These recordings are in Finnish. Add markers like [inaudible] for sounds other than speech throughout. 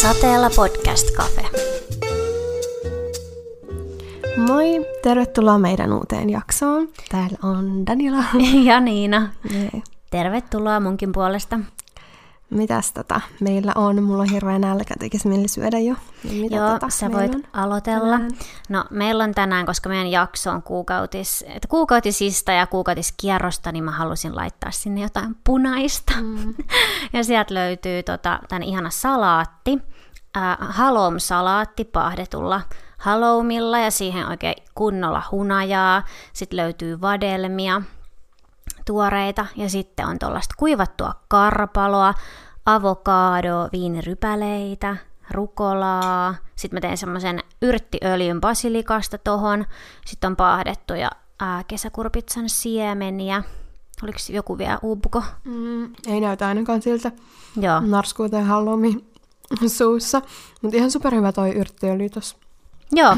Sateella Podcast Cafe. Moi, tervetuloa meidän uuteen jaksoon. Täällä on Daniela. [laughs] Ja Niina. Jee. Tervetuloa munkin puolesta. Mitäs tota, meillä on? Mulla on hirveä nälkä, tekisi mieli syödä jo. Niin Mitä Joo, tota, sä voit on? aloitella. tänään? No, meillä on tänään, koska meidän jakso on kuukautis, että kuukautisista ja kuukautiskierrosta, niin mä halusin laittaa sinne jotain punaista. Mm. [laughs] ja sieltä löytyy tota, tämän ihana salaatti, äh, halom-salaatti pahdetulla halloumilla ja siihen oikein kunnolla hunajaa. Sitten löytyy vadelmia, tuoreita ja sitten on tuollaista kuivattua karpaloa, avokadoa, viinirypäleitä, rukolaa. Sitten mä teen semmoisen yrttiöljyn basilikasta tohon. Sitten on paahdettuja ää, kesäkurpitsan siemeniä. Oliko joku vielä uupuko? Mm, ei näytä ainakaan siltä Joo. narskuu tai halloumi suussa. Mutta ihan superhyvä toi yrttiöljy tossa. Joo,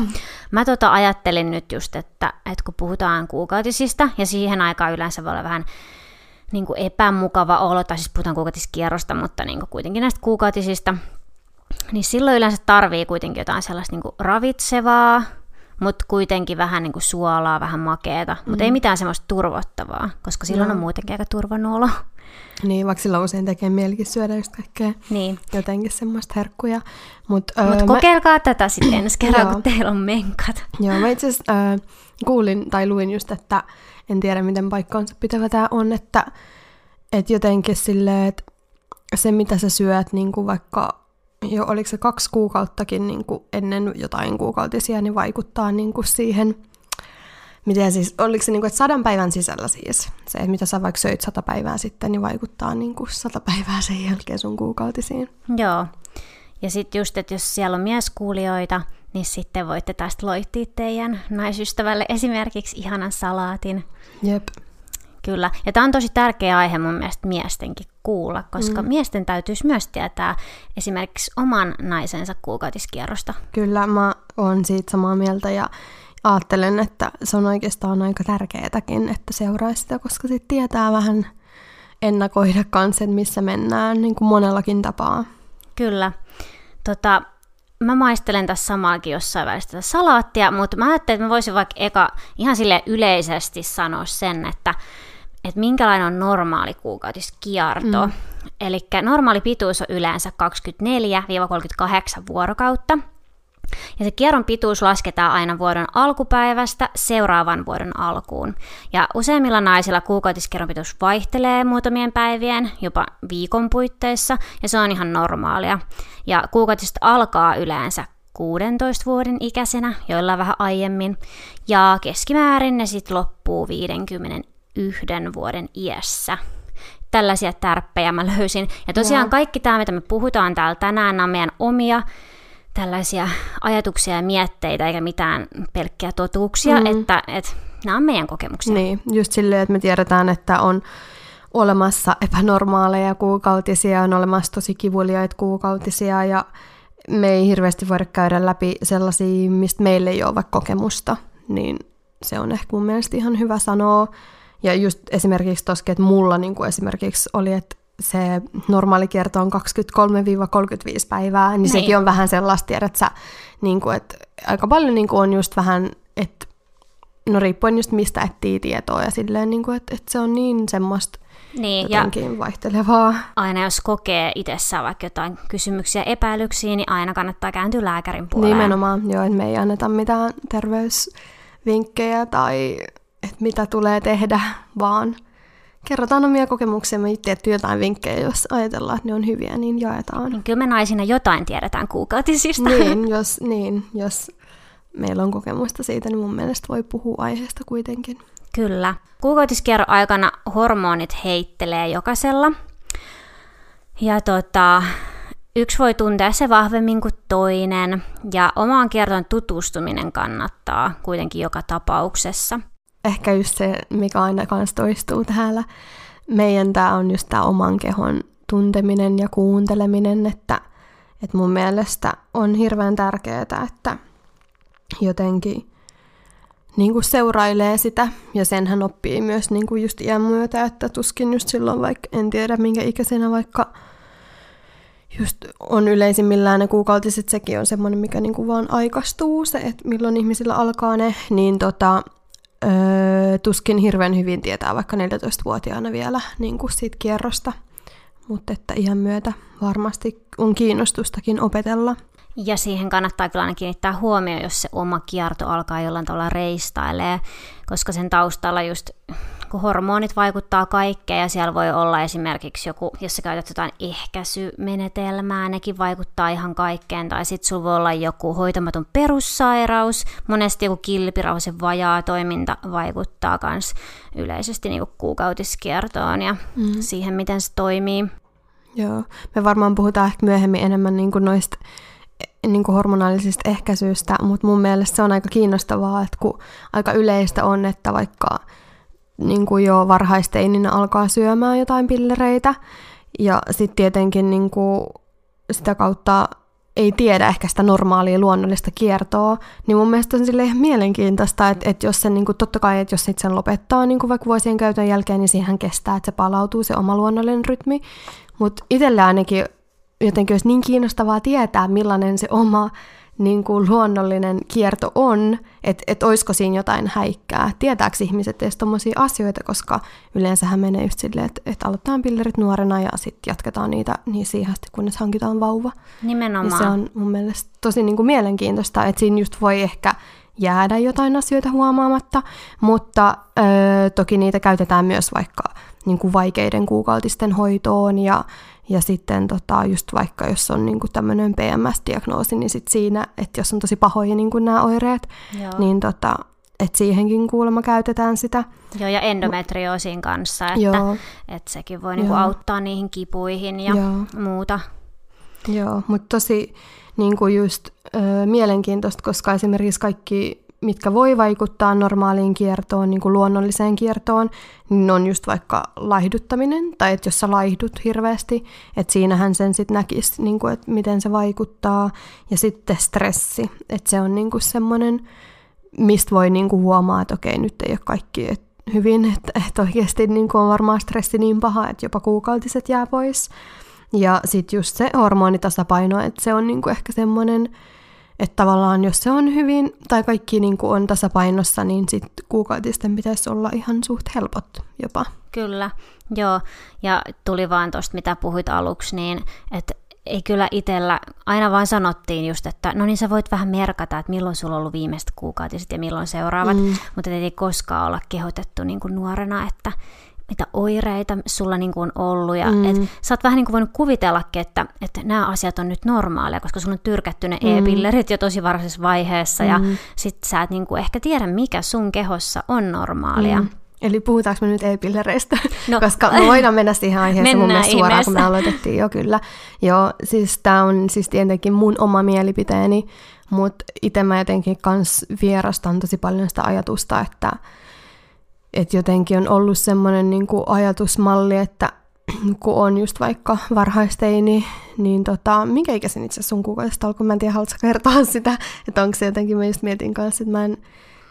mä tota ajattelin nyt just, että, että kun puhutaan kuukautisista, ja siihen aikaan yleensä voi olla vähän niin kuin epämukava olo, tai siis puhutaan kuukautiskierrosta, mutta niin kuin kuitenkin näistä kuukautisista, niin silloin yleensä tarvii kuitenkin jotain sellaista niin kuin ravitsevaa, mutta kuitenkin vähän niin kuin suolaa, vähän makeeta, mutta ei mitään semmoista turvottavaa, koska silloin Joo. on muutenkin aika turvannut olo. Niin, vaikka sillä usein tekee mielikin syödä just kaikkea Niin. jotenkin semmoista herkkuja. Mutta Mutta kokeilkaa tätä sitten ensi [clears throat] kerran, kun teillä on menkat. Joo, mä itse asiassa äh, kuulin tai luin just, että en tiedä miten paikkaansa pitävä tämä on, että et jotenkin silleen, että se mitä sä syöt niin kuin vaikka jo oliko se kaksi kuukauttakin niin kuin ennen jotain kuukautisia, niin vaikuttaa niin kuin siihen, miten siis, oliko se niin kuin, että sadan päivän sisällä siis, se, että mitä sä vaikka söit sata päivää sitten, niin vaikuttaa niin kuin sata päivää sen jälkeen sun kuukautisiin. Joo. Ja sitten just, että jos siellä on mieskuulijoita, niin sitten voitte tästä loittia teidän naisystävälle esimerkiksi ihanan salaatin. Jep. Kyllä. Ja tämä on tosi tärkeä aihe mun mielestä miestenkin kuulla, koska mm. miesten täytyisi myös tietää esimerkiksi oman naisensa kuukautiskierrosta. Kyllä mä oon siitä samaa mieltä ja ajattelen, että se on oikeastaan aika tärkeätäkin, että seuraisi sitä, koska sitten tietää vähän ennakoida kanssa, että missä mennään niin kuin monellakin tapaa. Kyllä. Tota, mä maistelen tässä samaakin jossain välissä tätä salaattia, mutta mä ajattelin, että mä voisin vaikka eka ihan sille yleisesti sanoa sen, että, että minkälainen on normaali kuukautiskierto. Mm. Eli normaali pituus on yleensä 24-38 vuorokautta. Ja se kierron pituus lasketaan aina vuoden alkupäivästä seuraavan vuoden alkuun. Ja useimmilla naisilla kuukautiskierron pituus vaihtelee muutamien päivien, jopa viikon puitteissa, ja se on ihan normaalia. Ja kuukautiset alkaa yleensä 16 vuoden ikäisenä, joilla vähän aiemmin, ja keskimäärin ne sitten loppuu 51 vuoden iässä tällaisia tärppejä mä löysin. Ja tosiaan Joo. kaikki tämä, mitä me puhutaan täällä tänään, nämä on meidän omia tällaisia ajatuksia ja mietteitä, eikä mitään pelkkiä totuuksia, mm. että, että nämä on meidän kokemuksia. Niin, just silleen, että me tiedetään, että on olemassa epänormaaleja kuukautisia, on olemassa tosi kivuliaita kuukautisia ja me ei hirveästi voida käydä läpi sellaisia, mistä meille ei ole vaikka kokemusta, niin se on ehkä mun mielestä ihan hyvä sanoa. Ja just esimerkiksi toskin, että mulla niin kuin esimerkiksi oli, että se normaali kierto on 23-35 päivää, niin, niin sekin on vähän sellaista, tiedät sä, niin kuin, että aika paljon niin kuin on just vähän, että no riippuen just mistä etsii tietoa ja silleen, niin kuin, että, että se on niin semmoista Niin, ja jotenkin vaihtelevaa. aina jos kokee itsessään vaikka jotain kysymyksiä, epäilyksiä, niin aina kannattaa kääntyä lääkärin puoleen. Nimenomaan, joo, että me ei anneta mitään terveysvinkkejä tai että mitä tulee tehdä, vaan kerrotaan omia kokemuksia. Me tietty jotain vinkkejä, jos ajatellaan, että ne on hyviä, niin jaetaan. Niin kyllä me naisina jotain tiedetään kuukautisista. niin, jos, niin, jos meillä on kokemusta siitä, niin mun mielestä voi puhua aiheesta kuitenkin. Kyllä. Kuukautiskierron aikana hormonit heittelee jokaisella. Ja tota, yksi voi tuntea se vahvemmin kuin toinen. Ja omaan kiertoon tutustuminen kannattaa kuitenkin joka tapauksessa. Ehkä just se, mikä aina kanssa toistuu täällä. Meidän tämä on just tämä oman kehon tunteminen ja kuunteleminen, että, että mun mielestä on hirveän tärkeää, että jotenkin niin kuin seurailee sitä, ja senhän oppii myös niin kuin just iän myötä, että tuskin just silloin vaikka, en tiedä minkä ikäisenä vaikka just on yleisimmillään ne kuukautiset, sekin on semmoinen, mikä niinku vaan aikastuu, se, että milloin ihmisillä alkaa ne, niin tota, öö, tuskin hirveän hyvin tietää vaikka 14-vuotiaana vielä niin kuin siitä kierrosta, mutta että ihan myötä varmasti on kiinnostustakin opetella. Ja siihen kannattaa kyllä aina kiinnittää huomioon, jos se oma kierto alkaa jollain tavalla reistailee, koska sen taustalla just kun hormonit vaikuttaa kaikkeen ja siellä voi olla esimerkiksi joku, jos sä käytät jotain ehkäisymenetelmää, nekin vaikuttaa ihan kaikkeen, tai sitten sulla voi olla joku hoitamaton perussairaus, monesti joku kilpirauhasen vajaa toiminta vaikuttaa myös yleisesti niin kuukautiskiertoon ja mm. siihen, miten se toimii. Joo, me varmaan puhutaan ehkä myöhemmin enemmän niin kuin noista niin kuin hormonaalisista ehkäisyistä, mutta mun mielestä se on aika kiinnostavaa, että kun aika yleistä on, että vaikka niin kuin jo varhaisteininä alkaa syömään jotain pillereitä, ja sitten tietenkin niin kuin sitä kautta ei tiedä ehkä sitä normaalia luonnollista kiertoa, niin mun mielestä on sille ihan mielenkiintoista, että, että jos sen, niin kuin, totta kai, että jos sit sen lopettaa niin kuin vaikka vuosien käytön jälkeen, niin siihen kestää, että se palautuu se oma luonnollinen rytmi. Mutta itsellä ainakin jotenkin olisi niin kiinnostavaa tietää, millainen se oma niin kuin luonnollinen kierto on, että et olisiko siinä jotain häikkää. Tietääkö ihmiset edes tommosia asioita, koska yleensähän menee just silleen, että et aloitetaan pillerit nuorena ja sitten jatketaan niitä niin siihen asti, kunnes hankitaan vauva. Nimenomaan. Ja se on mun mielestä tosi niin kuin mielenkiintoista, että siinä just voi ehkä jäädä jotain asioita huomaamatta, mutta öö, toki niitä käytetään myös vaikka niin kuin vaikeiden kuukautisten hoitoon ja ja sitten tota, just vaikka jos on niinku tämmöinen PMS-diagnoosi, niin sit siinä, että jos on tosi pahoja niinku nämä oireet, Joo. niin tota, että siihenkin kuulemma käytetään sitä. Joo, ja endometrioosin kanssa, että, Joo. että sekin voi niinku auttaa niihin kipuihin ja Joo. muuta. Joo, mutta tosi niinku just ö, mielenkiintoista, koska esimerkiksi kaikki mitkä voi vaikuttaa normaaliin kiertoon, niin kuin luonnolliseen kiertoon, niin on just vaikka laihduttaminen, tai että jos sä laihdut hirveästi, että siinähän sen sitten näkisi, niin kuin, että miten se vaikuttaa, ja sitten stressi, että se on niin kuin semmoinen, mistä voi niin kuin huomaa, että okei, nyt ei ole kaikki hyvin, että, että oikeasti niin kuin on varmaan stressi niin paha, että jopa kuukautiset jää pois. Ja sitten just se hormonitasapaino, että se on niin kuin ehkä semmoinen, että tavallaan jos se on hyvin tai kaikki niin kuin on tasapainossa, niin sitten kuukautisten pitäisi olla ihan suht helpot jopa. Kyllä, joo. Ja tuli vaan tuosta, mitä puhuit aluksi, niin että ei kyllä itsellä, aina vaan sanottiin just, että no niin sä voit vähän merkata, että milloin sulla on ollut viimeiset kuukautiset ja milloin seuraavat, mm. mutta ei koskaan olla kehotettu niin kuin nuorena, että mitä oireita sulla niin kuin on ollut. Ja mm. et, sä oot vähän niin kuin voinut kuvitellakin, että, että nämä asiat on nyt normaalia, koska sulla on tyrkätty ne mm. e-pillerit jo tosi varhaisessa vaiheessa. Mm. Ja sit sä et niin kuin ehkä tiedä, mikä sun kehossa on normaalia. Mm. Eli puhutaanko me nyt e-pillereistä? No. [laughs] Koska me voidaan mennä siihen aiheeseen mun mielestä suoraan, kun me aloitettiin jo kyllä. Joo, siis tämä on siis tietenkin mun oma mielipiteeni, mutta itse mä jotenkin kans vierastan tosi paljon sitä ajatusta, että että jotenkin on ollut semmoinen niin ajatusmalli, että [clears throat] kun on just vaikka varhaisteini, niin tota, minkä ikäisen itse sun kuukaudesta alkoi? Mä en tiedä, haluatko kertoa sitä, että onko se jotenkin, mä just mietin kanssa, että mä en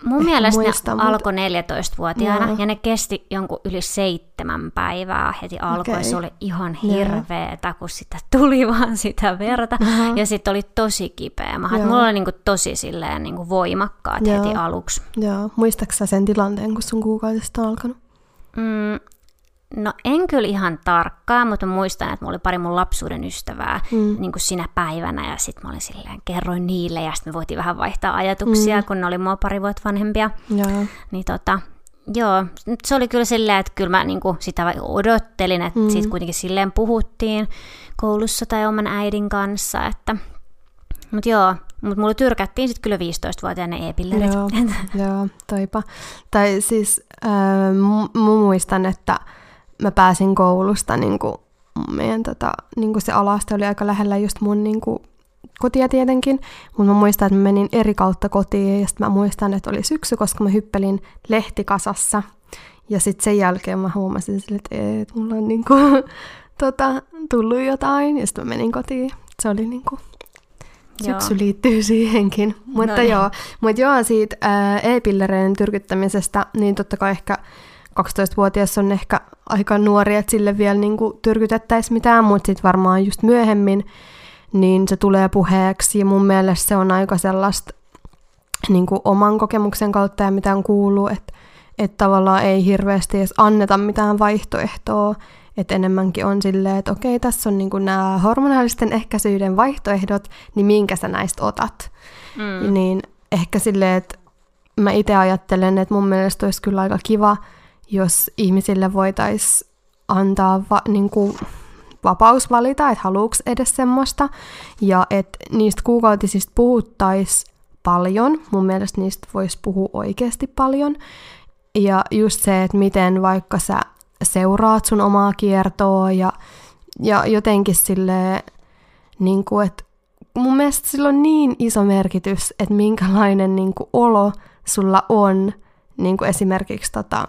Mun mielestä muista, ne alkoi 14-vuotiaana Joo. ja ne kesti jonkun yli seitsemän päivää heti alkoi. Okay. Se oli ihan hirveetä, kun sitä [laughs] tuli vaan sitä verta. Uh-huh. Ja sitten oli tosi kipeä. Mä mulla oli niinku tosi silleen niinku voimakkaat Joo. heti aluksi. Joo. Muistaaksä sen tilanteen, kun sun kuukaudesta on alkanut? Mm, No en kyllä ihan tarkkaan, mutta muistan, että mulla oli pari mun lapsuuden ystävää mm. niin kuin sinä päivänä ja sitten mä olin silleen, kerroin niille ja sitten me voitiin vähän vaihtaa ajatuksia, mm. kun ne oli mua pari vuotta vanhempia. Joo. Niin tota, joo, se oli kyllä silleen, että kyllä mä niin kuin sitä odottelin, että mm. siitä kuitenkin silleen puhuttiin koulussa tai oman äidin kanssa, että mutta joo, mutta mulla tyrkättiin sitten kyllä 15-vuotiaana e-pillerit. Joo, [laughs] joo, toipa. Tai siis äh, m- muistan, että mä pääsin koulusta, niin kuin meidän tota, niin kuin se alaste oli aika lähellä just mun niin kuin, kotia tietenkin, mutta mä muistan, että mä menin eri kautta kotiin ja sitten mä muistan, että oli syksy, koska mä hyppelin lehtikasassa ja sitten sen jälkeen mä huomasin sille, että ei, että mulla on niin kuin, [laughs] tota, tullut jotain ja sitten mä menin kotiin. Se oli niin kuin, Syksy joo. liittyy siihenkin. Mutta no niin. joo, mutta joo, siitä ää, e-pillereiden tyrkyttämisestä, niin totta kai ehkä 12-vuotias on ehkä aika nuori, että sille vielä niin kuin tyrkytettäisiin mitään, mutta sitten varmaan just myöhemmin niin se tulee puheeksi ja mun mielestä se on aika sellaista niin kuin oman kokemuksen kautta ja mitä on kuullut, että, että tavallaan ei hirveästi edes anneta mitään vaihtoehtoa, että enemmänkin on silleen, että okei, tässä on niin kuin nämä hormonaalisten ehkäisyiden vaihtoehdot, niin minkä sä näistä otat. Mm. Niin ehkä silleen, että mä itse ajattelen, että mun mielestä olisi kyllä aika kiva, jos ihmisille voitaisiin antaa va, niin kuin vapaus valita, että haluuks edes semmoista, ja että niistä kuukautisista puhuttaisiin paljon, mun mielestä niistä voisi puhua oikeasti paljon, ja just se, että miten vaikka sä seuraat sun omaa kiertoa, ja, ja jotenkin silleen, niin kuin, että mun mielestä sillä on niin iso merkitys, että minkälainen niin kuin, olo sulla on niin kuin esimerkiksi tota,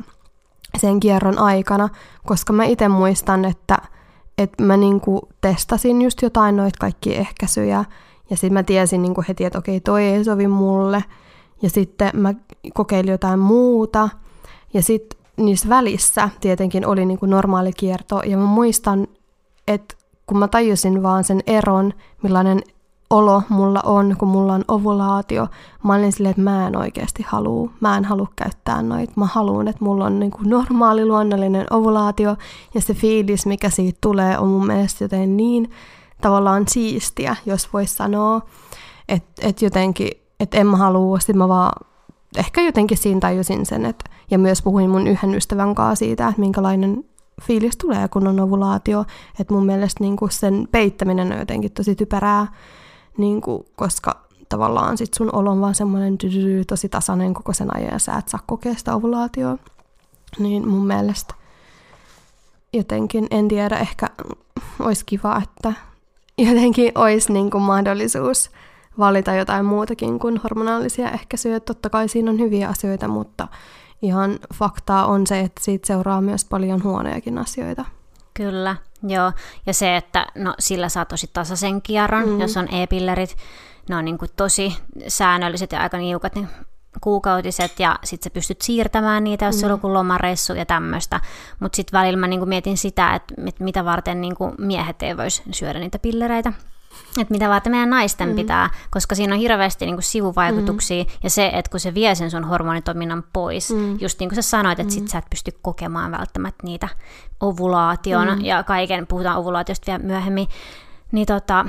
sen kierron aikana, koska mä itse muistan, että, että mä niin kuin testasin just jotain noita kaikki ehkäisyjä, ja sitten mä tiesin niin kuin heti, että okei, toi ei sovi mulle, ja sitten mä kokeilin jotain muuta, ja sitten niissä välissä tietenkin oli niin kuin normaali kierto, ja mä muistan, että kun mä tajusin vaan sen eron, millainen olo mulla on, kun mulla on ovulaatio. Mä olin silleen, että mä en oikeasti halua, mä en halua käyttää noita. Mä haluan, että mulla on niin kuin normaali luonnollinen ovulaatio ja se fiilis, mikä siitä tulee, on mun mielestä joten niin tavallaan siistiä, jos vois sanoa, että, että jotenkin, että en mä halua, sit mä vaan ehkä jotenkin siinä tajusin sen, että, ja myös puhuin mun yhden ystävän kanssa siitä, että minkälainen fiilis tulee, kun on ovulaatio. Että mun mielestä niin kuin sen peittäminen on jotenkin tosi typerää, niin kuin, koska tavallaan sit sun olo on vaan semmoinen tosi tasainen koko sen ajan ja sä et saa kokea sitä ovulaatioa. Niin mun mielestä jotenkin, en tiedä, ehkä olisi kiva, että jotenkin olisi niin kuin mahdollisuus valita jotain muutakin kuin hormonaalisia ehkäisyjä. Totta kai siinä on hyviä asioita, mutta ihan faktaa on se, että siitä seuraa myös paljon huonojakin asioita. Kyllä, joo. Ja se, että no, sillä saa tosi tasaisen kierron, mm. jos on e-pillerit. Ne on niin kuin tosi säännölliset ja aika niukat niin kuukautiset ja sitten sä pystyt siirtämään niitä, jos mm. on joku lomareissu ja tämmöistä. Mutta sitten välillä mä niinku mietin sitä, että mitä varten niinku miehet ei voisi syödä niitä pillereitä että mitä varten meidän naisten mm. pitää, koska siinä on hirveästi niin kuin sivuvaikutuksia, mm. ja se, että kun se vie sen sun hormonitoiminnan pois, mm. just niin kuin sä sanoit, että mm. sit sä et pysty kokemaan välttämättä niitä ovulaation, mm. ja kaiken, puhutaan ovulaatiosta vielä myöhemmin, niin tota,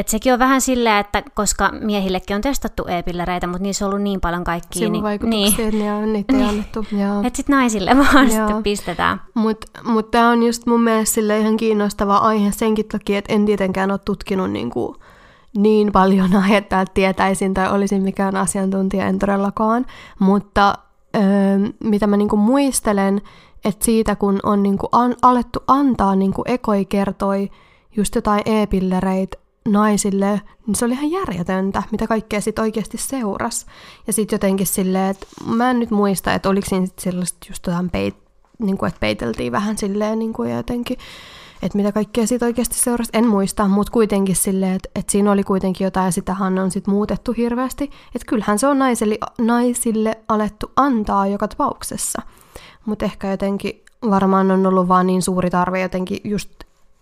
et sekin on vähän silleen, että koska miehillekin on testattu e-pillereitä, mutta niissä on ollut niin paljon kaikkia. Sivuvaikutuksia, niin, niin, niitä ei annettu. Että sitten naisille vaan joo. sitten pistetään. Mutta mut tämä on just mun mielestä sille ihan kiinnostava aihe senkin takia, että en tietenkään ole tutkinut niinku niin paljon [laughs] aihetta, että tietäisin tai olisin mikään asiantuntija, en todellakaan. Mutta öö, mitä mä niinku muistelen, että siitä kun on niinku an, alettu antaa, niinku Ekoi kertoi just jotain e-pillereitä naisille, niin se oli ihan järjetöntä, mitä kaikkea sitten oikeasti seurasi. Ja sitten jotenkin silleen, että mä en nyt muista, että oliko siinä sitten sellaista just jotain peit, niin kuin, että peiteltiin vähän silleen niin kuin jotenkin, että mitä kaikkea siitä oikeasti seurasi, en muista, mutta kuitenkin silleen, että, että siinä oli kuitenkin jotain ja sitähän on sitten muutettu hirveästi. Että kyllähän se on naisille, naisille alettu antaa joka tapauksessa. Mutta ehkä jotenkin varmaan on ollut vaan niin suuri tarve jotenkin just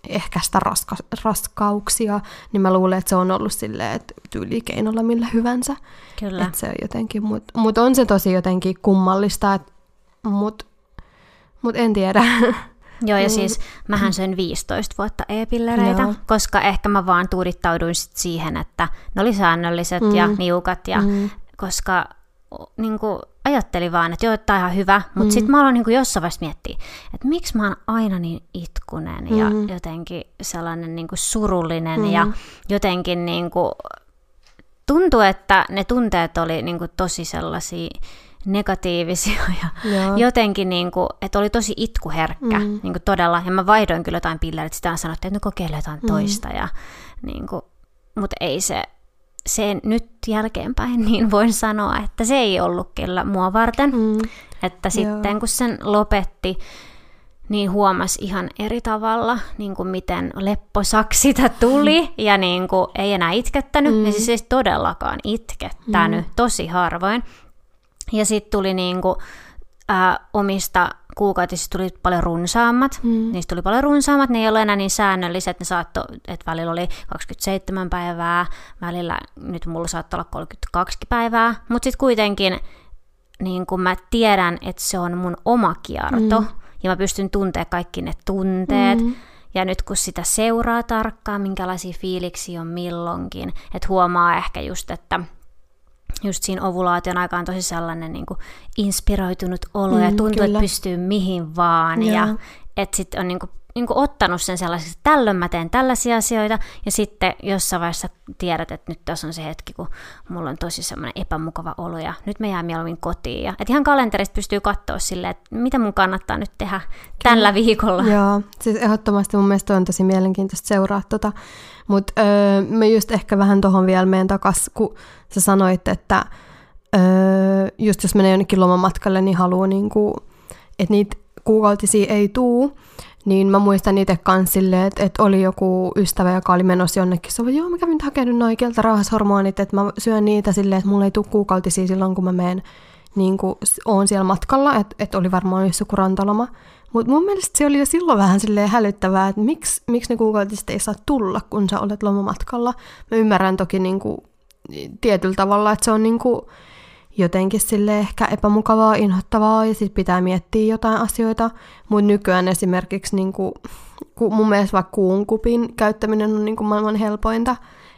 ehkäistä raska, raskauksia, niin mä luulen, että se on ollut silleen, että tyylikeinolla millä hyvänsä. Kyllä. Että se on jotenkin, mutta mut on se tosi jotenkin kummallista, mutta mut en tiedä. [laughs] Joo, ja mm. siis mähän söin 15 vuotta e-pillereitä, Joo. koska ehkä mä vaan tuudittauduin sit siihen, että ne oli säännölliset mm. ja niukat, ja mm. koska niin kuin, ajattelin vaan, että joo, tämä on ihan hyvä, mutta mm. sitten mä aloin niin kuin jossain vaiheessa miettiä, että miksi mä oon aina niin itkunen mm. ja jotenkin sellainen niin kuin surullinen mm. ja jotenkin niin kuin, tuntuu, että ne tunteet oli niin kuin tosi sellaisia negatiivisia [laughs] ja Joo. jotenkin, niin kuin, että oli tosi itkuherkkä mm. niin kuin todella. Ja mä vaihdoin kyllä jotain pillereitä, sitä sanottiin, että nyt kokeile jotain mm. toista. Ja, niin kuin, mutta ei se, se nyt jälkeenpäin, [laughs] niin voin sanoa, että se ei ollut kyllä mua varten. Mm. Että sitten Joo. kun sen lopetti, niin huomasi ihan eri tavalla, niin kuin miten lepposaksi sitä tuli, mm. ja niin kuin ei enää itkettänyt, mm. ja siis ei todellakaan itkettänyt, mm. tosi harvoin. Ja sitten tuli niin kuin, ä, omista kuukautisista tuli paljon runsaammat. Mm. Niistä tuli paljon runsaammat, ne ei ole enää niin säännölliset. Ne saatto, että välillä oli 27 päivää, välillä nyt mulla saattaa olla 32 päivää. Mutta sitten kuitenkin niin kun mä tiedän, että se on mun oma kierto. Mm. Ja mä pystyn tuntemaan kaikki ne tunteet. Mm. Ja nyt kun sitä seuraa tarkkaan, minkälaisia fiiliksiä on milloinkin, että huomaa ehkä just, että just siinä ovulaation aikaan tosi sellainen niin kuin inspiroitunut olo mm, ja tuntuu, kyllä. että pystyy mihin vaan. Joo. Ja että sitten on niin kuin, niin kuin ottanut sen sellaiseksi, että tällöin mä teen tällaisia asioita, ja sitten jossain vaiheessa tiedät, että nyt tässä on se hetki, kun mulla on tosi semmoinen epämukava olo, ja nyt me jää mieluummin kotiin. Ja, että ihan kalenterista pystyy katsoa silleen, että mitä mun kannattaa nyt tehdä tällä viikolla. Joo, siis ehdottomasti mun mielestä on tosi mielenkiintoista seuraa tota. Mutta öö, mä just ehkä vähän tuohon vielä meen takas, kun sä sanoit, että öö, just jos menee jonnekin lomamatkalle, niin haluaa, niinku, että niitä kuukautisia ei tuu, niin mä muistan itse kanssa silleen, että, että oli joku ystävä, joka oli menossa jonnekin. Se oli, joo, mä kävin hakenut noin keltarauhashormonit, että mä syön niitä silleen, että mulla ei tule kuukautisia silloin, kun mä menen niin kuin oon siellä matkalla, että, että oli varmaan just joku rantaloma. Mutta mun mielestä se oli jo silloin vähän silleen hälyttävää, että miksi, miksi ne kuukautiset ei saa tulla, kun sä olet lomamatkalla. Mä ymmärrän toki niin kuin, tietyllä tavalla, että se on niin kuin, jotenkin sille ehkä epämukavaa, inhottavaa ja sitten pitää miettiä jotain asioita. Mutta nykyään esimerkiksi niin kuin, mun mielestä vaikka kuunkupin käyttäminen on niin kuin maailman helpointa.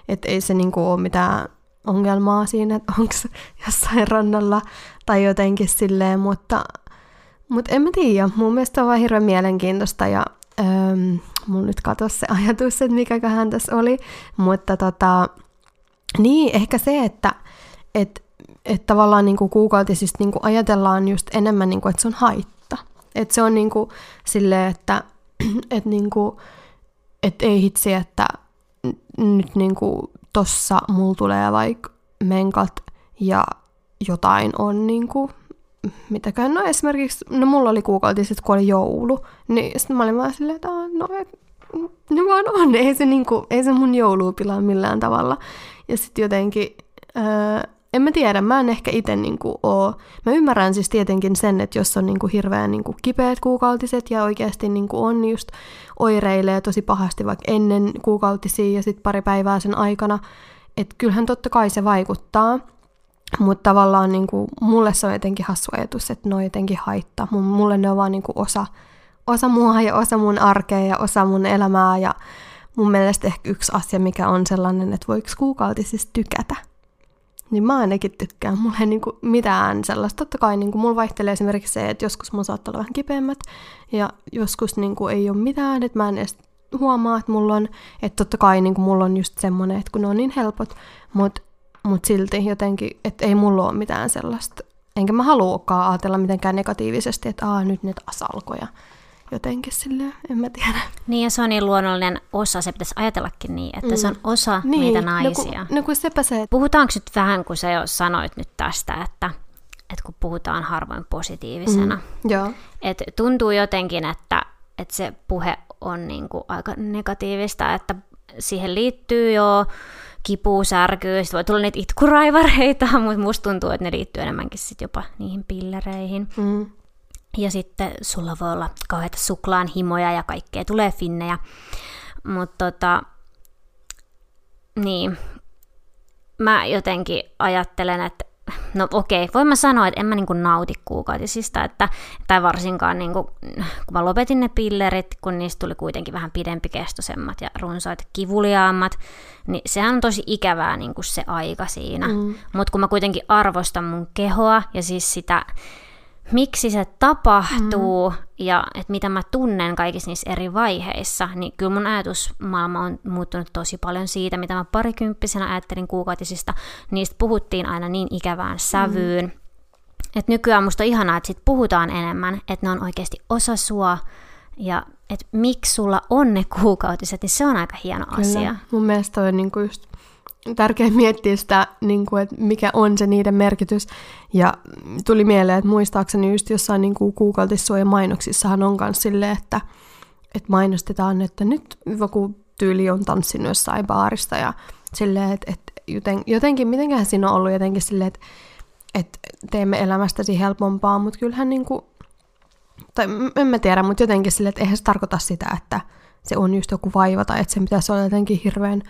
Että ei se niin kuin ole mitään ongelmaa siinä, että onko jossain rannalla tai jotenkin silleen, mutta, mutta en mä tiedä. Mun mielestä on vaan hirveän mielenkiintoista ja öö, mun nyt katosi se ajatus, että mikäköhän tässä oli. Mutta tota, niin, ehkä se, että et, et tavallaan niinku kuukautisista niinku ajatellaan just enemmän, niinku, että se on haitta. Että se on niinku silleen, että [clears throat] et niinku, et ei hitsi, että nyt niinku tossa mulla tulee vaikka menkat ja jotain on niinku, mitäkään, no esimerkiksi, no mulla oli kuukautiset, kun oli joulu, niin sitten mä olin vaan silleen, että no, ne vaan on, ei se, niinku, ei se mun joulua pilaa millään tavalla. Ja sitten jotenkin, öö, en mä tiedä, mä en ehkä itse niinku oo. Mä ymmärrän siis tietenkin sen, että jos on niinku hirveän niinku kipeät kuukautiset ja oikeasti niinku on just oireilee tosi pahasti vaikka ennen kuukautisia ja sitten pari päivää sen aikana, että kyllähän totta kai se vaikuttaa. Mutta tavallaan niinku, mulle se on jotenkin hassu ajatus, että ne on jotenkin haittaa. Mulle ne on vaan niinku osa, osa mua ja osa mun arkea ja osa mun elämää. Ja mun mielestä ehkä yksi asia, mikä on sellainen, että voiko kuukautisista tykätä niin mä ainakin tykkään. Mulla ei niinku mitään sellaista. Totta kai niinku mulla vaihtelee esimerkiksi se, että joskus mun saattaa olla vähän kipeämmät ja joskus niinku ei ole mitään, että mä en edes huomaa, että mulla on, että totta kai niinku mulla on just semmoinen, että kun ne on niin helpot, mutta mut silti jotenkin, että ei mulla ole mitään sellaista. Enkä mä haluakaan ajatella mitenkään negatiivisesti, että aa nyt ne taas alkoi jotenkin silleen, en mä tiedä. Niin ja se on niin luonnollinen osa, se pitäisi ajatellakin niin, että mm. se on mm. osa niin. meitä naisia. No kun, no kun sepä se. Puhutaanko nyt vähän, kun sä jo sanoit nyt tästä, että, että kun puhutaan harvoin positiivisena. Mm. Joo. Et tuntuu jotenkin, että, että se puhe on niin kuin aika negatiivista, että siihen liittyy jo kipu, särkyy, sitten voi tulla niitä itkuraivareita, [laughs] mutta musta tuntuu, että ne liittyy enemmänkin sit jopa niihin pillereihin. Mm. Ja sitten sulla voi olla kauheita suklaan himoja ja kaikkea, tulee finnejä. Mutta tota, niin, mä jotenkin ajattelen, että no okei, voin mä sanoa, että en mä niinku nauti kuukautisista, että, tai varsinkaan niinku, kun mä lopetin ne pillerit, kun niistä tuli kuitenkin vähän pidempikestoisemmat ja runsaat kivuliaammat, niin sehän on tosi ikävää niinku se aika siinä. Mm. Mutta kun mä kuitenkin arvostan mun kehoa ja siis sitä miksi se tapahtuu mm. ja että mitä mä tunnen kaikissa niissä eri vaiheissa, niin kyllä mun ajatusmaailma on muuttunut tosi paljon siitä, mitä mä parikymppisenä ajattelin kuukautisista. Niistä puhuttiin aina niin ikävään sävyyn. Mm. Että nykyään musta on ihanaa, että sit puhutaan enemmän, että ne on oikeasti osa sua ja että miksi sulla on ne kuukautiset, niin se on aika hieno Kyllä. asia. Mun mielestä on niinku just tärkeää miettiä sitä, niin kuin, että mikä on se niiden merkitys. Ja tuli mieleen, että muistaakseni just jossain niin kuukautissuojan mainoksissahan on myös silleen, että, että mainostetaan, että nyt joku tyyli on tanssinut jossain baarista ja silleen, että, että joten, jotenkin, mitenköhän siinä on ollut jotenkin silleen, että, että teemme elämästäsi helpompaa, mutta kyllähän niin kuin, tai en mä tiedä, mutta jotenkin sille, että eihän se tarkoita sitä, että se on just joku vaiva tai että se pitäisi olla jotenkin hirveän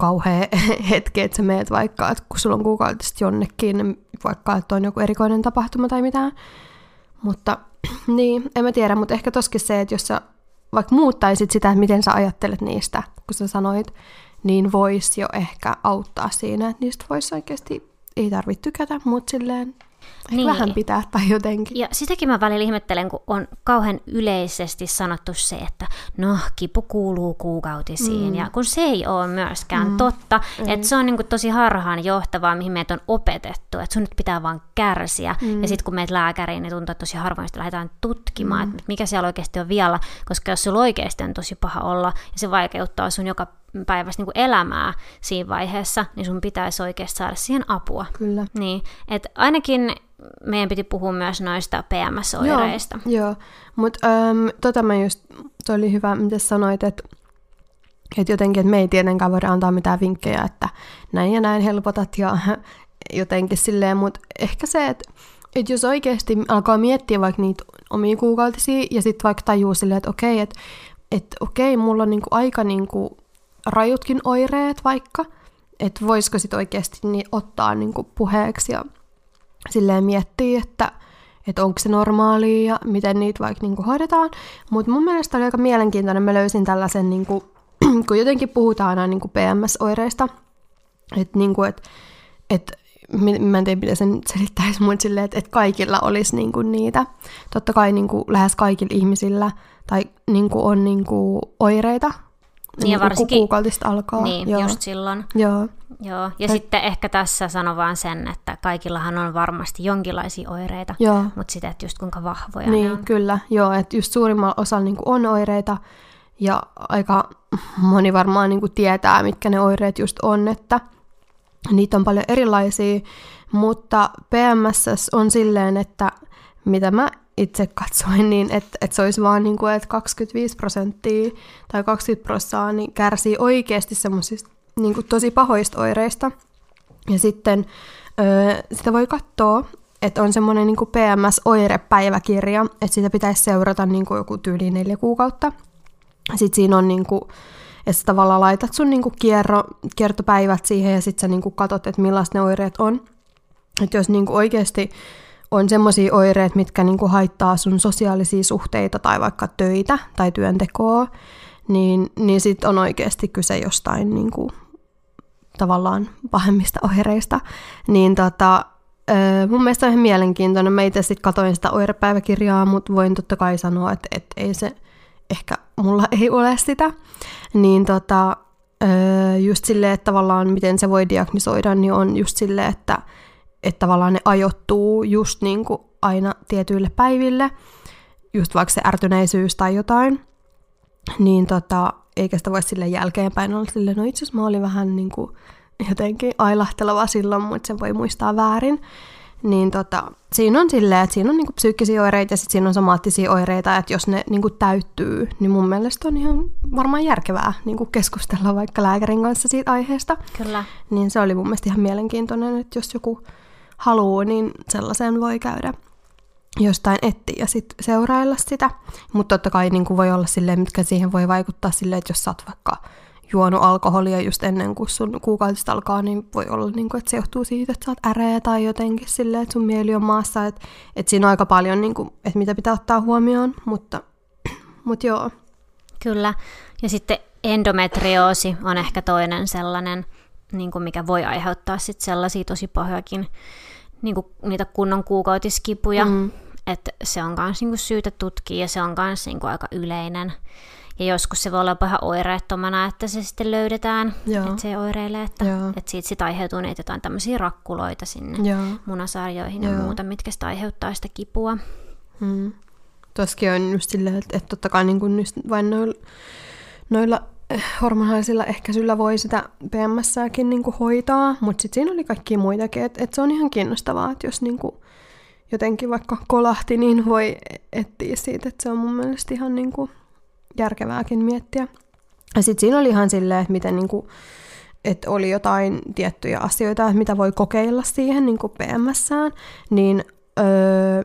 kauhea [laughs] hetki, että sä meet vaikka, että kun sulla on kuukautisesti jonnekin, niin vaikka että on joku erikoinen tapahtuma tai mitään. Mutta [clears throat] niin, en mä tiedä, mutta ehkä toskin se, että jos sä vaikka muuttaisit sitä, että miten sä ajattelet niistä, kun sä sanoit, niin voisi jo ehkä auttaa siinä, että niistä voisi oikeasti, ei tarvitse tykätä, mutta silleen niin. vähän pitää tai jotenkin. Ja sitäkin mä välillä ihmettelen, kun on kauhean yleisesti sanottu se, että no, kipu kuuluu kuukautisiin. Mm. Ja kun se ei ole myöskään mm. totta, mm. että se on niin kuin tosi harhaan johtavaa, mihin meitä on opetettu, että sun nyt pitää vaan kärsiä. Mm. Ja sitten kun meet lääkäriin, niin tuntuu, että tosi harvoin sitä lähdetään tutkimaan, mm. että mikä siellä oikeasti on vielä, koska jos sulla oikeasti on tosi paha olla, ja se vaikeuttaa sun joka päivästä niin elämää siinä vaiheessa, niin sun pitäisi oikeasti saada siihen apua. Kyllä. Niin, että ainakin meidän piti puhua myös noista PMS-oireista. Joo, joo. mutta tota mä just, toi oli hyvä, mitä sanoit, että et jotenkin, että me ei tietenkään voida antaa mitään vinkkejä, että näin ja näin helpotat ja [laughs] jotenkin silleen, mutta ehkä se, että et jos oikeasti alkaa miettiä vaikka niitä omia kuukautisia ja sitten vaikka tajuu silleen, että okei, että et, okei, mulla on niinku aika niinku rajutkin oireet vaikka, että voisiko sitten oikeasti niin ottaa niin kuin puheeksi ja silleen miettiä, että että onko se normaalia ja miten niitä vaikka niin kuin hoidetaan. Mutta mun mielestä oli aika mielenkiintoinen, mä löysin tällaisen, niin kuin, [clears throat] kun jotenkin puhutaan aina niin kuin PMS-oireista, että niin kuin, et, et, mä en tiedä, miten sen selittäisi, mutta silleen, että, että kaikilla olisi niin kuin niitä. Totta kai niin kuin lähes kaikilla ihmisillä tai niin kuin on niin kuin oireita, niin, ja varsinkin, kuukautista alkaa. Niin, Joo. just silloin. Joo. Joo. Ja tai... sitten ehkä tässä sano vaan sen, että kaikillahan on varmasti jonkinlaisia oireita, Joo. mutta sitten, että just kuinka vahvoja niin, ne on. kyllä. Joo, että just suurimmalla osalla niin on oireita, ja aika moni varmaan niin kuin tietää, mitkä ne oireet just on, että niitä on paljon erilaisia, mutta PMS on silleen, että mitä mä itse katsoin, niin että, että se olisi vaan niin kuin, että 25 prosenttia tai 20 prosenttia niin kärsii oikeasti semmoisista niin kuin tosi pahoista oireista. Ja sitten ö, sitä voi katsoa, että on semmoinen niin PMS-oirepäiväkirja, että sitä pitäisi seurata niin kuin joku tyyli neljä kuukautta. Sitten siinä on niin kuin, että sä tavallaan laitat sun niin kuin kierro, kiertopäivät siihen ja sitten sä niin kuin katot, että millaiset ne oireet on. Että jos niin kuin oikeasti on semmoisia oireita, mitkä niinku haittaa sun sosiaalisia suhteita tai vaikka töitä tai työntekoa, niin, niin sitten on oikeasti kyse jostain niinku, tavallaan pahemmista oireista. Niin tota, mun mielestä on ihan mielenkiintoinen. Mä itse sitten katoin sitä oirepäiväkirjaa, mutta voin totta kai sanoa, että, että ei se, ehkä mulla ei ole sitä. Niin tota, just silleen, että tavallaan miten se voi diagnisoida, niin on just silleen, että että tavallaan ne ajoittuu just niin kuin aina tietyille päiville, just vaikka se ärtyneisyys tai jotain, niin tota, eikä sitä voi sille jälkeenpäin olla silleen, no itse asiassa mä olin vähän niin kuin jotenkin ailahteleva silloin, mutta sen voi muistaa väärin. Niin tota, siinä on silleen, että siinä on niinku psyykkisiä oireita ja sitten siinä on somaattisia oireita, että jos ne niinku täyttyy, niin mun mielestä on ihan varmaan järkevää niinku keskustella vaikka lääkärin kanssa siitä aiheesta. Kyllä. Niin se oli mun mielestä ihan mielenkiintoinen, että jos joku haluaa, niin sellaisen voi käydä jostain etsiä ja sitten seurailla sitä. Mutta totta kai niin kuin voi olla silleen, mitkä siihen voi vaikuttaa silleen, että jos sä oot vaikka juonut alkoholia just ennen kuin sun kuukautista alkaa, niin voi olla, niin kuin, että se johtuu siitä, että sä oot äreä tai jotenkin silleen, että sun mieli on maassa. Että, että siinä on aika paljon, niin kuin, että mitä pitää ottaa huomioon, mutta, [clears throat] mutta joo. Kyllä. Ja sitten endometrioosi on ehkä toinen sellainen, niin kuin mikä voi aiheuttaa sit sellaisia tosi pahojakin niin kuin niitä kunnon kuukautiskipuja. Mm. Että se on myös niin syytä tutkia ja se on myös niin aika yleinen. Ja joskus se voi olla ihan oireettomana, että se sitten löydetään, Joo. että se oireilee, että, että siitä sit aiheutuu niitä jotain tämmöisiä rakkuloita sinne Joo. munasarjoihin Joo. ja muuta, mitkä sitä aiheuttaa sitä kipua. Mm. Tuossakin on just silleen, että, että totta kai niin kuin vain noilla, noilla hormonaalisilla ehkäisyllä voi sitä PMS-sääkin niinku hoitaa, mutta sitten siinä oli kaikki muitakin, että et se on ihan kiinnostavaa, että jos niinku jotenkin vaikka kolahti, niin voi etsiä siitä, että se on mun mielestä ihan niinku järkevääkin miettiä. Ja sitten siinä oli ihan silleen, että miten niinku, että oli jotain tiettyjä asioita, mitä voi kokeilla siihen niin kuin PMSään, niin öö,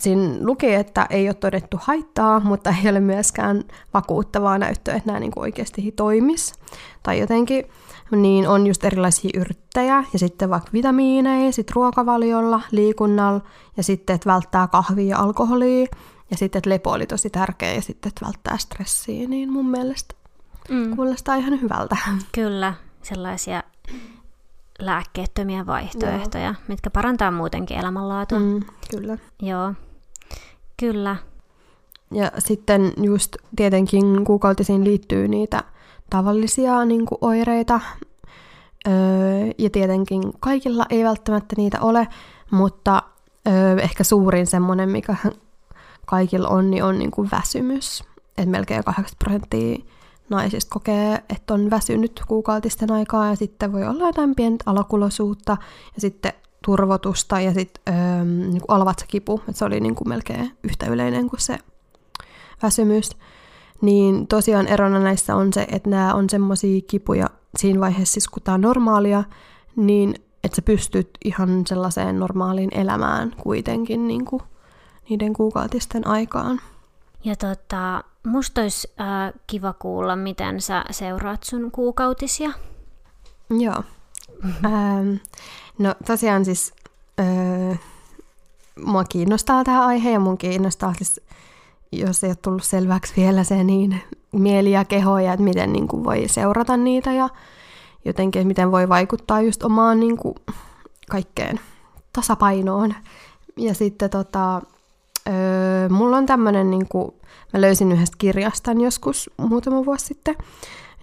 siinä luki, että ei ole todettu haittaa, mutta ei ole myöskään vakuuttavaa näyttöä, että nämä niin oikeasti toimis. Tai jotenkin, niin on just erilaisia yrttejä ja sitten vaikka vitamiineja, sitten ruokavaliolla, liikunnalla ja sitten, että välttää kahvia ja alkoholia ja sitten, että lepo oli tosi tärkeä ja sitten, että välttää stressiä, niin mun mielestä mm. kuulostaa ihan hyvältä. Kyllä, sellaisia lääkkeettömiä vaihtoehtoja, Joo. mitkä parantaa muutenkin elämänlaatua. Mm, kyllä. Joo, kyllä. Ja sitten just tietenkin kuukautisiin liittyy niitä tavallisia niin kuin oireita. Öö, ja tietenkin kaikilla ei välttämättä niitä ole, mutta öö, ehkä suurin semmoinen, mikä kaikilla on, niin on niin kuin väsymys. Et melkein 80 prosenttia naisista kokee, että on väsynyt kuukautisten aikaa ja sitten voi olla jotain pientä alakulosuutta ja sitten turvotusta ja sitten niin alvatsakipu, että se oli niin kuin melkein yhtä yleinen kuin se väsymys. Niin tosiaan erona näissä on se, että nämä on semmoisia kipuja siinä vaiheessa, siis kun tämä on normaalia, niin että sä pystyt ihan sellaiseen normaaliin elämään kuitenkin niin kuin niiden kuukautisten aikaan. Ja tota, musta olisi äh, kiva kuulla, miten sä seuraat sun kuukautisia. Joo. ähm, no tosiaan siis äh, mua kiinnostaa tämä aihe ja mun kiinnostaa siis, jos ei ole tullut selväksi vielä se niin mieli ja keho ja että miten niin kuin voi seurata niitä ja jotenkin, että miten voi vaikuttaa just omaan niin kuin, kaikkeen tasapainoon. Ja sitten tota, öö, mulla on tämmönen, niin kuin, mä löysin yhdestä kirjastan joskus muutama vuosi sitten,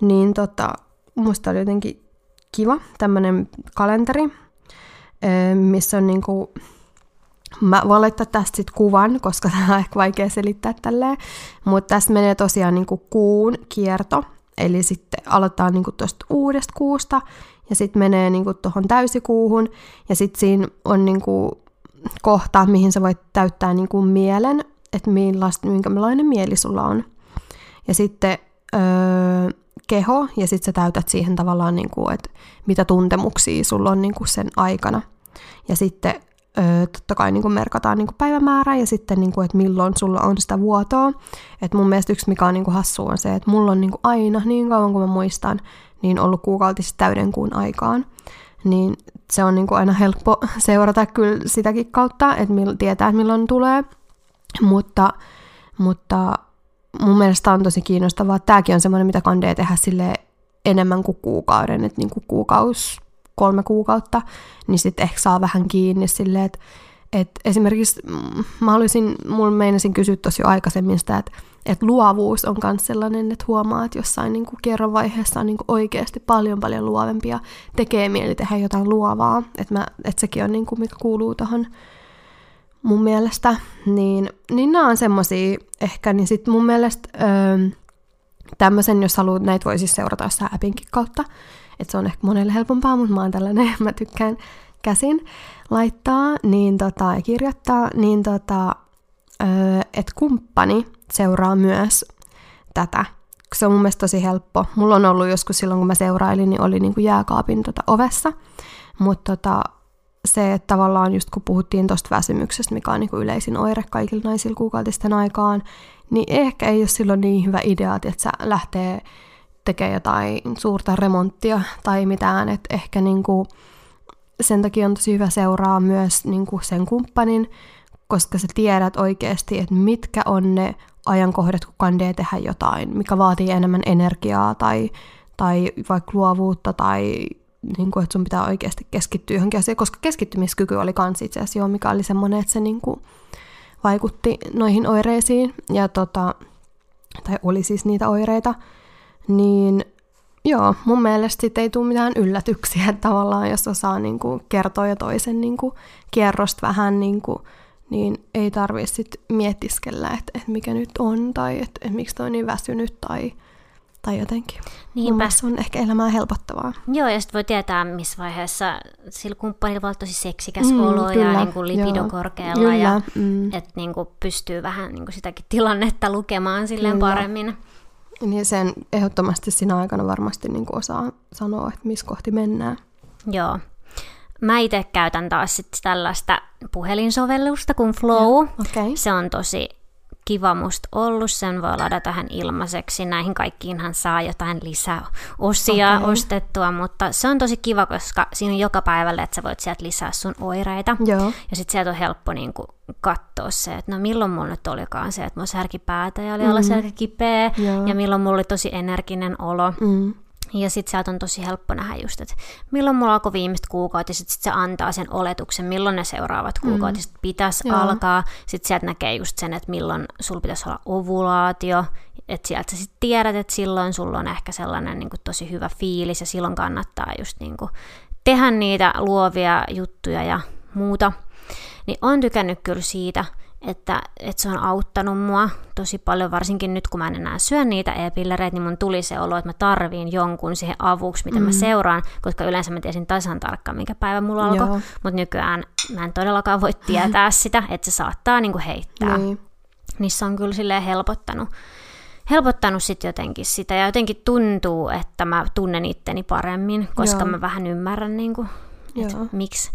niin tota, musta oli jotenkin kiva tämmönen kalenteri, öö, missä on niin kuin, Mä voin laittaa tästä sit kuvan, koska [laughs] tämä on ehkä vaikea selittää tälleen. Mutta tässä menee tosiaan niinku kuun kierto. Eli sitten aloitetaan niinku tuosta uudesta kuusta ja sitten menee niinku tuohon täysikuuhun. Ja sitten siinä on niinku kohta, mihin sä voit täyttää niin kuin mielen, että millaista, minkälainen mieli sulla on. Ja sitten öö, keho, ja sitten sä täytät siihen tavallaan, niin kuin, että mitä tuntemuksia sulla on niin kuin sen aikana. Ja sitten öö, totta kai niin kuin merkataan niin kuin päivämäärä ja sitten, niin kuin, että milloin sulla on sitä vuotoa. Et mun mielestä yksi, mikä on niin kuin hassu, on se, että mulla on niin kuin aina, niin kauan kuin mä muistan, niin ollut kuukautisesti täyden kuun aikaan niin se on niin kuin aina helppo [laughs] seurata kyllä sitäkin kautta, että tietää, että milloin tulee. Mutta, mutta mun mielestä on tosi kiinnostavaa. Tämäkin on semmoinen, mitä kandee tehdä sille enemmän kuin kuukauden, että niin kuin kuukaus, kolme kuukautta, niin sitten ehkä saa vähän kiinni silleen, että et esimerkiksi mä haluaisin, mulla meinasin kysyä tosi jo aikaisemmin sitä, että et luovuus on myös sellainen, että huomaa, että jossain niin kerran vaiheessa on niin oikeasti paljon paljon luovempia, tekee mieli tehdä jotain luovaa, että et sekin on niin kuin, mikä kuuluu tuohon mun mielestä, niin, niin nämä on semmosia ehkä, niin sitten mun mielestä öö, tämmöisen, jos haluat, näitä voi siis seurata jossain appinkin kautta, että se on ehkä monelle helpompaa, mutta mä oon tällainen, [laughs] mä tykkään käsin laittaa niin tota, ja kirjoittaa, niin tota, öö, että kumppani seuraa myös tätä. Se on mun mielestä tosi helppo. Mulla on ollut joskus silloin, kun mä seurailin, niin oli niin kuin jääkaapin tota ovessa. Mutta tota, se, että tavallaan just kun puhuttiin tuosta väsymyksestä, mikä on niin kuin yleisin oire kaikilla naisilla kuukautisten aikaan, niin ehkä ei ole silloin niin hyvä idea, että sä lähtee tekemään jotain suurta remonttia tai mitään, että ehkä niin kuin sen takia on tosi hyvä seuraa myös niin kuin sen kumppanin, koska sä tiedät oikeasti, että mitkä on ne ajankohdat, kun kandee tehdä jotain, mikä vaatii enemmän energiaa tai, tai vaikka luovuutta tai niin kuin, että sun pitää oikeasti keskittyä johonkin asiaan, koska keskittymiskyky oli kans itse asiassa jo, mikä oli semmoinen, että se niin kuin vaikutti noihin oireisiin, ja tota, tai oli siis niitä oireita, niin Joo, mun mielestä sit ei tule mitään yllätyksiä että tavallaan, jos osaa niin kuin, kertoa jo toisen niin kuin, kierrosta vähän, niin, kuin, niin ei tarvitse sit miettiskellä, että, että mikä nyt on, tai että, että miksi toi on niin väsynyt, tai, tai jotenkin. Niinpä. Mun on ehkä elämää helpottavaa. Joo, ja sitten voi tietää, missä vaiheessa sillä kumppanilla voi tosi seksikäs mm, olo kyllä, ja niin kuin lipido joo, korkealla, kyllä, ja mm. että niin kuin pystyy vähän niin kuin sitäkin tilannetta lukemaan silleen kyllä. paremmin. Niin sen ehdottomasti siinä aikana varmasti niin kuin osaa sanoa, että missä kohti mennään. Joo. mä itse käytän taas sit tällaista puhelinsovellusta kuin Flow. Okay. Se on tosi kiva musta ollut, sen voi ladata tähän ilmaiseksi. Näihin kaikkiinhan saa jotain lisäosia okay. ostettua, mutta se on tosi kiva, koska siinä on joka päivälle, että sä voit sieltä lisää sun oireita. Joo. Ja sitten sieltä on helppo niin kuin, katsoa se, että no milloin mulla nyt olikaan se, että mulla särki päätä ja oli mm. olla kipeä, Joo. ja milloin mulla oli tosi energinen olo. Mm. Ja sitten sieltä on tosi helppo nähdä just, että milloin mulla alkoi viimeiset kuukautiset, sitten se antaa sen oletuksen, milloin ne seuraavat kuukautiset mm. pitäisi Joo. alkaa. Sitten sieltä näkee just sen, että milloin sulla pitäisi olla ovulaatio, että sieltä sä sitten tiedät, että silloin sulla on ehkä sellainen niin kuin tosi hyvä fiilis ja silloin kannattaa just niin kuin tehdä niitä luovia juttuja ja muuta. Niin on tykännyt kyllä siitä, että, että se on auttanut mua tosi paljon, varsinkin nyt kun mä en enää syö niitä e-pillereitä, niin mun tuli se olo, että mä tarviin jonkun siihen avuksi, mitä mm. mä seuraan, koska yleensä mä tiesin tasan tarkkaan, minkä päivä mulla alkoi, mutta nykyään mä en todellakaan voi tietää [laughs] sitä, että se saattaa niinku heittää. Niin. Niissä on kyllä silleen helpottanut, helpottanut sit jotenkin sitä, ja jotenkin tuntuu, että mä tunnen itteni paremmin, koska Joo. mä vähän ymmärrän niinku että miksi,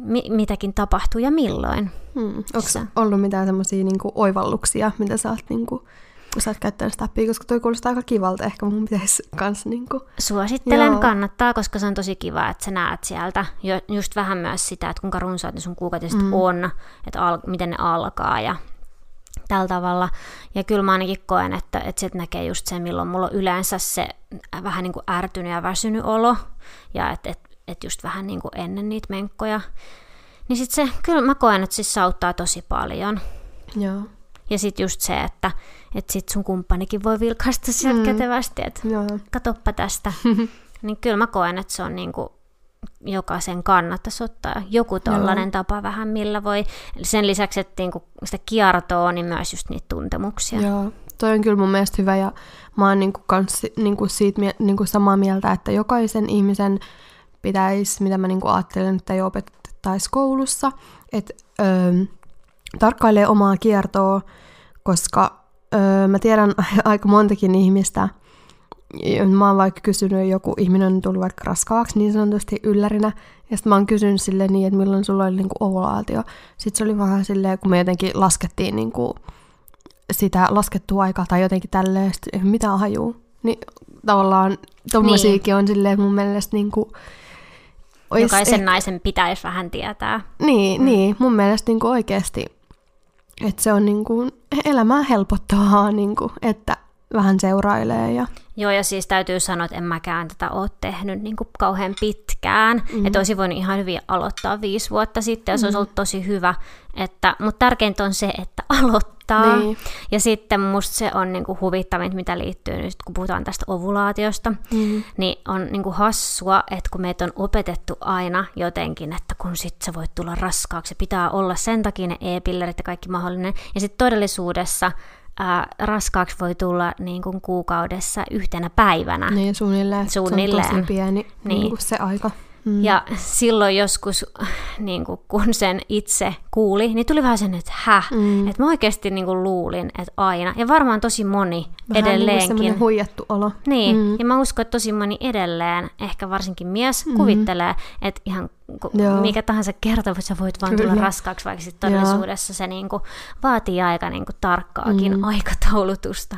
mi, mitäkin tapahtuu ja milloin. Hmm. Onko Sä... ollut mitään semmoisia niinku oivalluksia, mitä sä oot niinku, kun sä oot käyttänyt sitä appia, koska toi kuulostaa aika kivalta, ehkä mun pitäisi kans niinku... Suosittelen, Joo. kannattaa, koska se on tosi kiva, että sä näet sieltä jo, just vähän myös sitä, että kuinka runsaat ne sun kuukautiset mm. on, että al, miten ne alkaa ja tällä tavalla. Ja kyllä mä ainakin koen, että, että sieltä näkee just sen, milloin mulla on yleensä se vähän niin kuin ärtynyt ja väsynyt olo, ja että et että just vähän niin kuin ennen niitä menkkoja. Niin sit se, kyllä mä koen, että siis se auttaa tosi paljon. Joo. Ja sitten just se, että, että sit sun kumppanikin voi vilkaista sieltä mm. kätevästi, että Joo. katoppa tästä. [laughs] niin kyllä mä koen, että se on niinku jokaisen kannattaisi ottaa joku tollainen tapa vähän, millä voi. Sen lisäksi, että niinku sitä kiertoa, niin myös just niitä tuntemuksia. Joo, toi on kyllä mun mielestä hyvä ja mä oon niinku kans, niinku siitä niinku samaa mieltä, että jokaisen ihmisen pitäisi, mitä mä niinku ajattelen, että ei opetettaisi koulussa, että öö, tarkkailee omaa kiertoa, koska öö, mä tiedän [laughs] aika montakin ihmistä, mä oon vaikka kysynyt, joku ihminen on tullut vaikka raskaaksi niin sanotusti yllärinä, ja sitten mä oon kysynyt sille niin, että milloin sulla oli niinku ovulaatio. Sitten se oli vähän silleen, kun me jotenkin laskettiin niinku sitä laskettua aikaa tai jotenkin tälleen, mitä hajuu. Niin tavallaan tommosiakin niin. on silleen mun mielestä niinku, Ois Jokaisen eh... naisen pitäisi vähän tietää. Niin, mm. niin mun mielestä niin kuin oikeasti, että se on niin kuin elämää helpottavaa, niin kuin, että vähän seurailee. Ja... Joo, ja siis täytyy sanoa, että en mäkään tätä ole tehnyt niin kuin kauhean pitkään. Mm-hmm. Että olisi voinut ihan hyvin aloittaa viisi vuotta sitten, ja se mm-hmm. olisi ollut tosi hyvä. Että, mutta tärkeintä on se, että aloittaa auttaa. Niin. Ja sitten musta se on niinku huvittavinta, mitä liittyy nyt, kun puhutaan tästä ovulaatiosta, mm. niin on niinku hassua, että kun meitä on opetettu aina jotenkin, että kun sit sä voit tulla raskaaksi, pitää olla sen takia ne e-pillerit ja kaikki mahdollinen. Ja sitten todellisuudessa ää, raskaaksi voi tulla niin kuin kuukaudessa yhtenä päivänä. Niin, suunnilleen. suunnilleen. Se on tosi pieni niin. Niin kuin se aika. Mm. Ja silloin joskus, niin kuin, kun sen itse kuuli, niin tuli vähän sen, että häh, mm. että mä oikeasti niin kuin, luulin, että aina, ja varmaan tosi moni vähän niin edelleenkin. Niin huijattu olo. Niin, mm. ja mä uskon, että tosi moni edelleen, ehkä varsinkin mies, mm. kuvittelee, että ihan mikä tahansa kerta, sä voit vaan Kyllä. tulla raskaaksi, vaikka sitten todellisuudessa Joo. se niin kuin, vaatii aika niin kuin, tarkkaakin mm. aikataulutusta.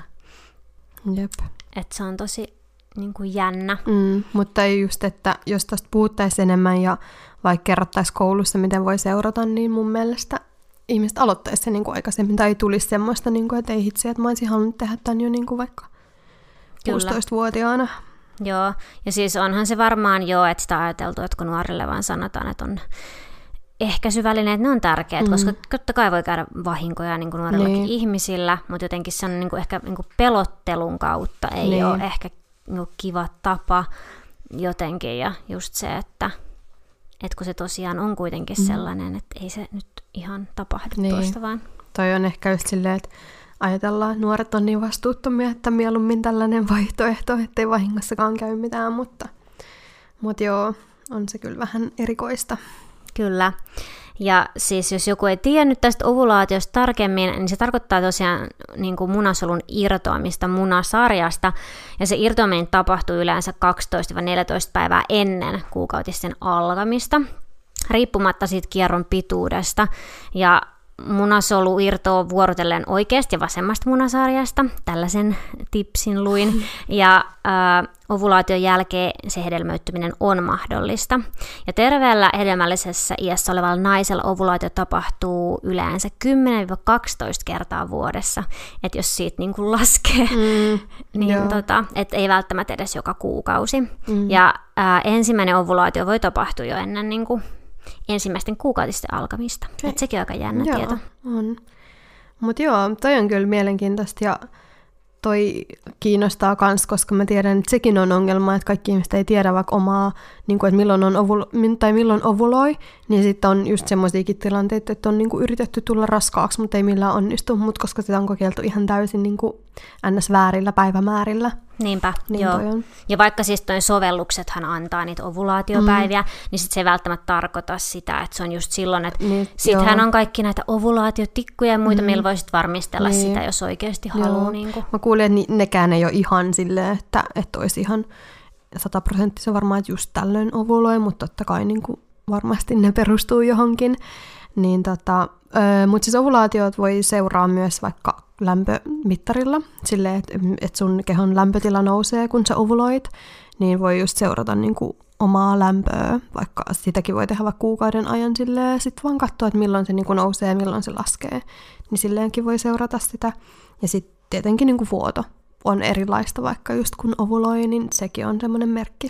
Jep. Et se on tosi niin kuin jännä. Mm, mutta just, että jos tästä puhuttaisiin enemmän ja vaikka kerrottaisiin koulussa, miten voi seurata, niin mun mielestä ihmiset aloittaisi sen niin kuin aikaisemmin, tai ei tulisi semmoista, niin kuin, että ei hitsi, että mä olisin halunnut tehdä tämän jo niin kuin vaikka Kyllä. 16-vuotiaana. Joo, ja siis onhan se varmaan jo, että sitä ajateltu, että kun nuorille vaan sanotaan, että on ehkäisyvälineet, ne on tärkeät, mm. koska totta kai voi käydä vahinkoja niin kuin nuorillakin niin. ihmisillä, mutta jotenkin se on niin kuin ehkä niin kuin pelottelun kautta ei niin. ole ehkä kiva tapa jotenkin ja just se, että, että kun se tosiaan on kuitenkin mm. sellainen, että ei se nyt ihan tapahdu niin. tuosta vaan. Toi on ehkä just silleen, että ajatellaan, että nuoret on niin vastuuttomia, että mieluummin tällainen vaihtoehto, ettei vahingossakaan käy mitään, mutta, mutta joo, on se kyllä vähän erikoista. Kyllä. Ja siis jos joku ei tiennyt tästä ovulaatiosta tarkemmin, niin se tarkoittaa tosiaan niin kuin munasolun irtoamista munasarjasta. Ja se irtoaminen tapahtuu yleensä 12-14 päivää ennen kuukautisten alkamista. riippumatta siitä kierron pituudesta. Ja munasolu irtoaa vuorotellen oikeasta ja vasemmasta munasarjasta. Tällaisen tipsin luin. [laughs] Ja äh, ovulaation jälkeen se hedelmöittyminen on mahdollista. Ja terveellä hedelmällisessä iässä olevalla naisella ovulaatio tapahtuu yleensä 10-12 kertaa vuodessa. Että jos siitä niin kuin laskee, mm, [laughs] niin tota, et ei välttämättä edes joka kuukausi. Mm. Ja äh, ensimmäinen ovulaatio voi tapahtua jo ennen niin kuin ensimmäisten kuukautisten alkamista. Okay. Et sekin on aika jännä joo, tieto. on. Mutta joo, toi on kyllä mielenkiintoista ja toi kiinnostaa kans, koska mä tiedän, että sekin on ongelma, että kaikki ihmiset ei tiedä vaikka omaa, niin kuin, että milloin on ovul- tai milloin ovuloi, niin sitten on just semmoisiakin tilanteita, että on niin kuin yritetty tulla raskaaksi, mutta ei millään onnistu, mutta koska sitä on kokeiltu ihan täysin niin kuin ns. väärillä päivämäärillä. Niinpä, niin joo. On. Ja vaikka siis toi sovelluksethan antaa niitä ovulaatiopäiviä, mm. niin sit se ei välttämättä tarkoita sitä, että se on just silloin, että niin, sittenhän on kaikki näitä ovulaatiotikkuja ja muita, mm. millä voisit varmistella niin. sitä, jos oikeasti haluaa. Niin Mä kuulin, että nekään ei ole ihan silleen, että, että olisi ihan sataprosenttisen varmaan, että just tällöin ovuloi, mutta totta kai niin kuin varmasti ne perustuu johonkin. Niin tota, mutta siis ovulaatiot voi seuraa myös vaikka lämpömittarilla, silleen, että et sun kehon lämpötila nousee, kun sä ovuloit, niin voi just seurata niin kuin omaa lämpöä, vaikka sitäkin voi tehdä vaikka kuukauden ajan silleen, sit vaan katsoa, että milloin se niin kuin nousee ja milloin se laskee, niin silleenkin voi seurata sitä. Ja sitten tietenkin niin kuin vuoto on erilaista, vaikka just kun ovuloi, niin sekin on semmoinen merkki,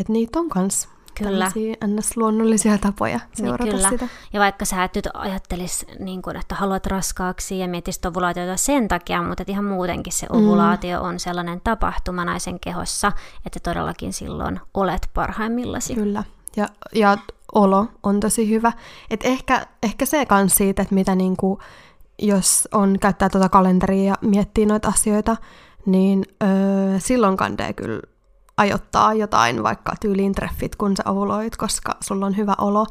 että niitä on kans Kyllä. ns-luonnollisia tapoja niin, seurata niin, kyllä. sitä. Ja vaikka sä et nyt ajattelis, niin kun, että haluat raskaaksi ja mietisit ovulaatiota sen takia, mutta ihan muutenkin se mm. ovulaatio mm. on sellainen tapahtuma naisen kehossa, että todellakin silloin olet parhaimmillasi. Kyllä. Ja, ja olo on tosi hyvä. Et ehkä, ehkä se kans siitä, että mitä niinku, jos on käyttää tuota kalenteria ja miettii noita asioita, niin öö, silloin kandee kyllä ajoittaa jotain, vaikka tyyliin treffit, kun sä ovuloit, koska sulla on hyvä olo,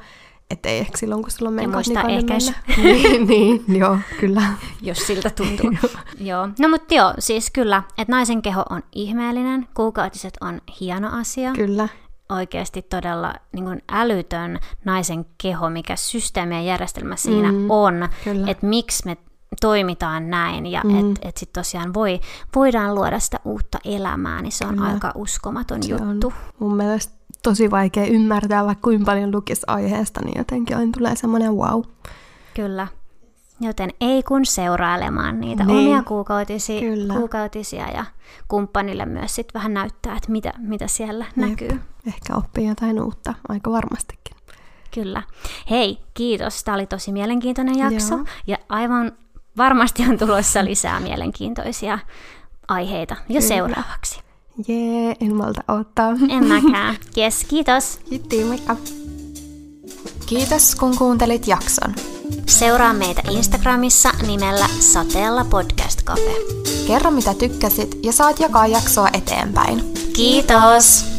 ettei ehkä silloin, kun sulla on menkat, niin ehkäisy. [laughs] niin, niin, joo, kyllä. Jos siltä tuntuu. [laughs] joo. No mutta joo, siis kyllä, että naisen keho on ihmeellinen, kuukautiset on hieno asia. Kyllä. Oikeasti todella niin kuin älytön naisen keho, mikä systeemi ja järjestelmä siinä mm, on. Että miksi me toimitaan näin ja mm. että et sitten tosiaan voi, voidaan luoda sitä uutta elämää, niin se on Kyllä. aika uskomaton se juttu. On mun mielestä tosi vaikea ymmärtää, vaikka kuinka paljon lukisi aiheesta, niin jotenkin aina tulee semmoinen wow. Kyllä. Joten ei kun seurailemaan niitä niin. omia kuukautisia, kuukautisia ja kumppanille myös sit vähän näyttää, että mitä, mitä siellä Jep. näkyy. Ehkä oppii jotain uutta, aika varmastikin. Kyllä. Hei, kiitos. Tämä oli tosi mielenkiintoinen jakso. Joo. Ja aivan varmasti on tulossa lisää mielenkiintoisia aiheita jo Kyllä. seuraavaksi. Jee, en malta ottaa. En mäkään. Yes, kiitos. Kiitti, moikka. Kiitos, kun kuuntelit jakson. Seuraa meitä Instagramissa nimellä Sateella Podcast Cafe. Kerro mitä tykkäsit ja saat jakaa jaksoa eteenpäin. Kiitos!